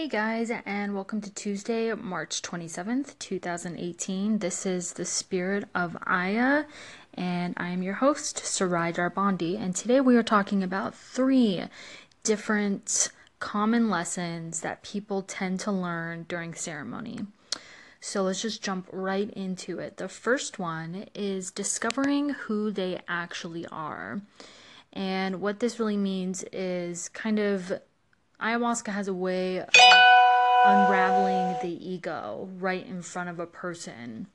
Hey guys, and welcome to Tuesday, March 27th, 2018. This is the Spirit of Aya, and I am your host, Sarai Darbandi. And today we are talking about three different common lessons that people tend to learn during ceremony. So let's just jump right into it. The first one is discovering who they actually are. And what this really means is kind of ayahuasca has a way of unraveling the ego right in front of a person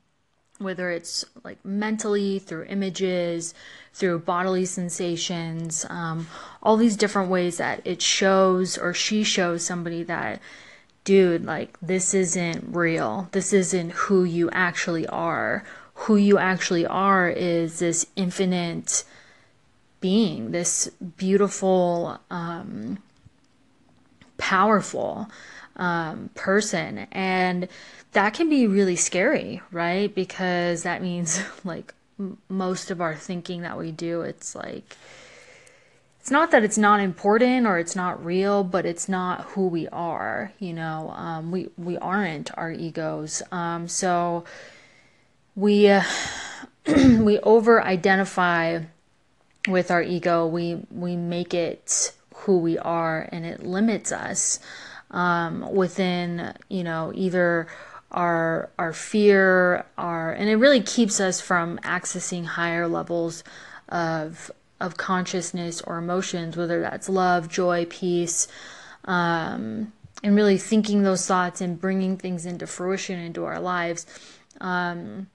whether it's like mentally through images through bodily sensations um, all these different ways that it shows or she shows somebody that dude like this isn't real. This isn't who you actually are. Who you actually are is this infinite being this beautiful um, powerful um, person. And that can be really scary, right? Because that means like m- most of our thinking that we do, it's like, it's not that it's not important or it's not real, but it's not who we are. You know, um, we we aren't our egos. Um, so we uh, we over identify with our ego. We we make it who we are and it limits us um, within you know either our our fear our and it really keeps us from accessing higher levels of of consciousness or emotions whether that's love joy peace um, and really thinking those thoughts and bringing things into fruition into our lives. Um,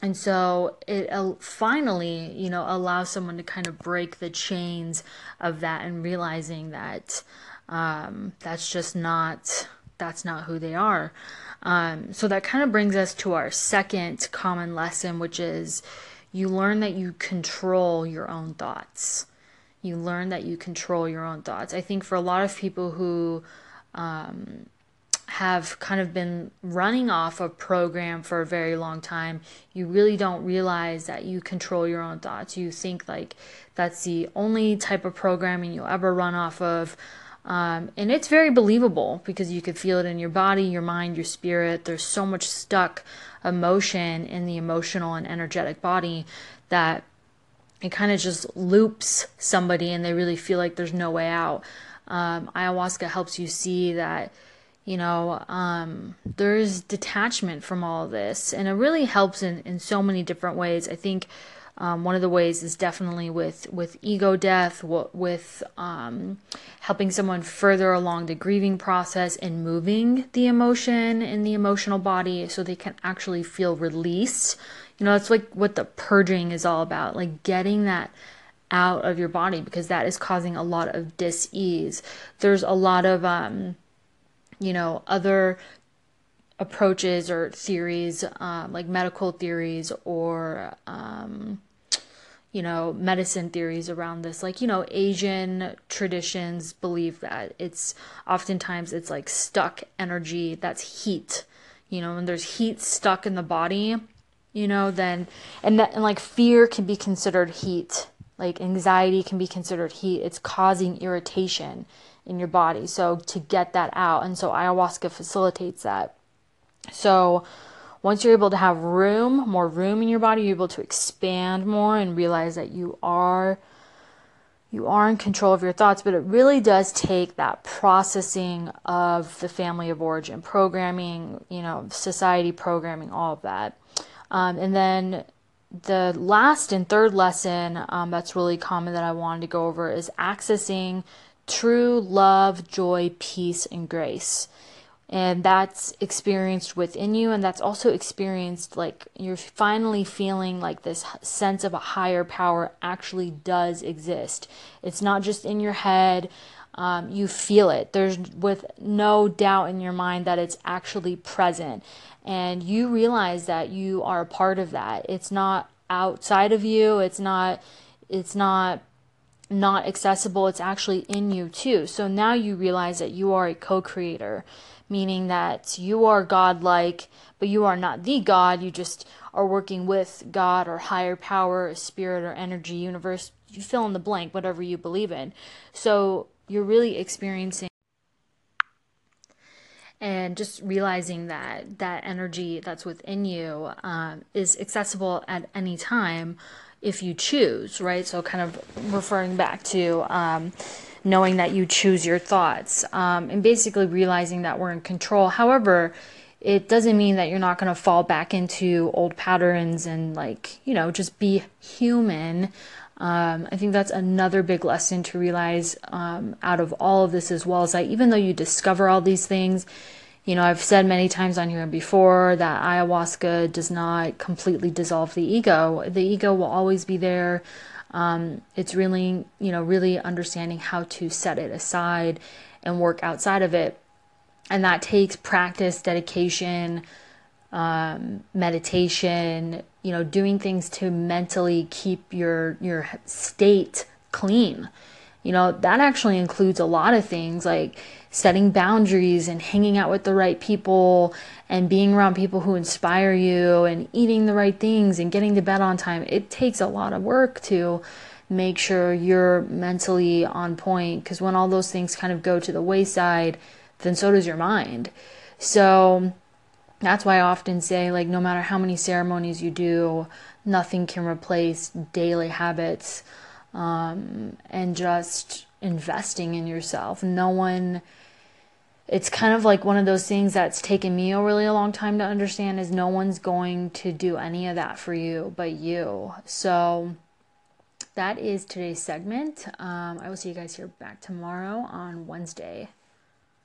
and so it uh, finally, you know, allows someone to kind of break the chains of that and realizing that um, that's just not that's not who they are. Um, so that kind of brings us to our second common lesson, which is you learn that you control your own thoughts. You learn that you control your own thoughts. I think for a lot of people who um, have kind of been running off a program for a very long time, you really don't realize that you control your own thoughts. You think like that's the only type of programming you'll ever run off of. Um, and it's very believable because you could feel it in your body, your mind, your spirit. There's so much stuck emotion in the emotional and energetic body that it kind of just loops somebody and they really feel like there's no way out. Um, ayahuasca helps you see that you know um, there's detachment from all of this and it really helps in, in so many different ways. I think um, one of the ways is definitely with with ego death with um, helping someone further along the grieving process and moving the emotion in the emotional body so they can actually feel released. You know that's like what the purging is all about like getting that out of your body because that is causing a lot of dis-ease. There's a lot of um you know, other approaches or theories, um, like medical theories or, um, you know, medicine theories around this. Like, you know, Asian traditions believe that it's oftentimes it's like stuck energy that's heat. You know, when there's heat stuck in the body, you know, then and that and like fear can be considered heat. Like anxiety can be considered heat. It's causing irritation in your body. So to get that out. And so ayahuasca facilitates that. So once you're able to have room, more room in your body, you're able to expand more and realize that you are you are in control of your thoughts, but it really does take that processing of the family of origin programming, you know, society programming, all of that. Um, and then the last and third lesson um, that's really common that I wanted to go over is accessing true love, joy, peace, and grace. And that's experienced within you, and that's also experienced like you're finally feeling like this sense of a higher power actually does exist. It's not just in your head, um, you feel it. There's with no doubt in your mind that it's actually present, and you realize that you are a part of that. It's not outside of you, it's not, it's not not accessible, it's actually in you too. So now you realize that you are a co creator, meaning that you are God-like, but you are not the God. You just are working with God or higher power, spirit or energy, universe. You fill in the blank, whatever you believe in. So you're really experiencing and just realizing that that energy that's within you um, is accessible at any time if you choose, right? So, kind of referring back to um, knowing that you choose your thoughts um, and basically realizing that we're in control. However, it doesn't mean that you're not going to fall back into old patterns and, like, you know, just be human. Um, I think that's another big lesson to realize um, out of all of this as well is that even though you discover all these things, you know, I've said many times on here before that ayahuasca does not completely dissolve the ego. The ego will always be there. Um, it's really, you know, really understanding how to set it aside and work outside of it. And that takes practice, dedication, um, meditation, you know, doing things to mentally keep your your state clean. You know, that actually includes a lot of things like setting boundaries and hanging out with the right people and being around people who inspire you and eating the right things and getting to bed on time. It takes a lot of work to make sure you're mentally on point because when all those things kind of go to the wayside, then so does your mind. So that's why I often say, like, no matter how many ceremonies you do, nothing can replace daily habits um, and just investing in yourself. No one it's kind of like one of those things that's taken me a really long time to understand is no one's going to do any of that for you but you. So that is today's segment. Um, I will see you guys here back tomorrow on Wednesday.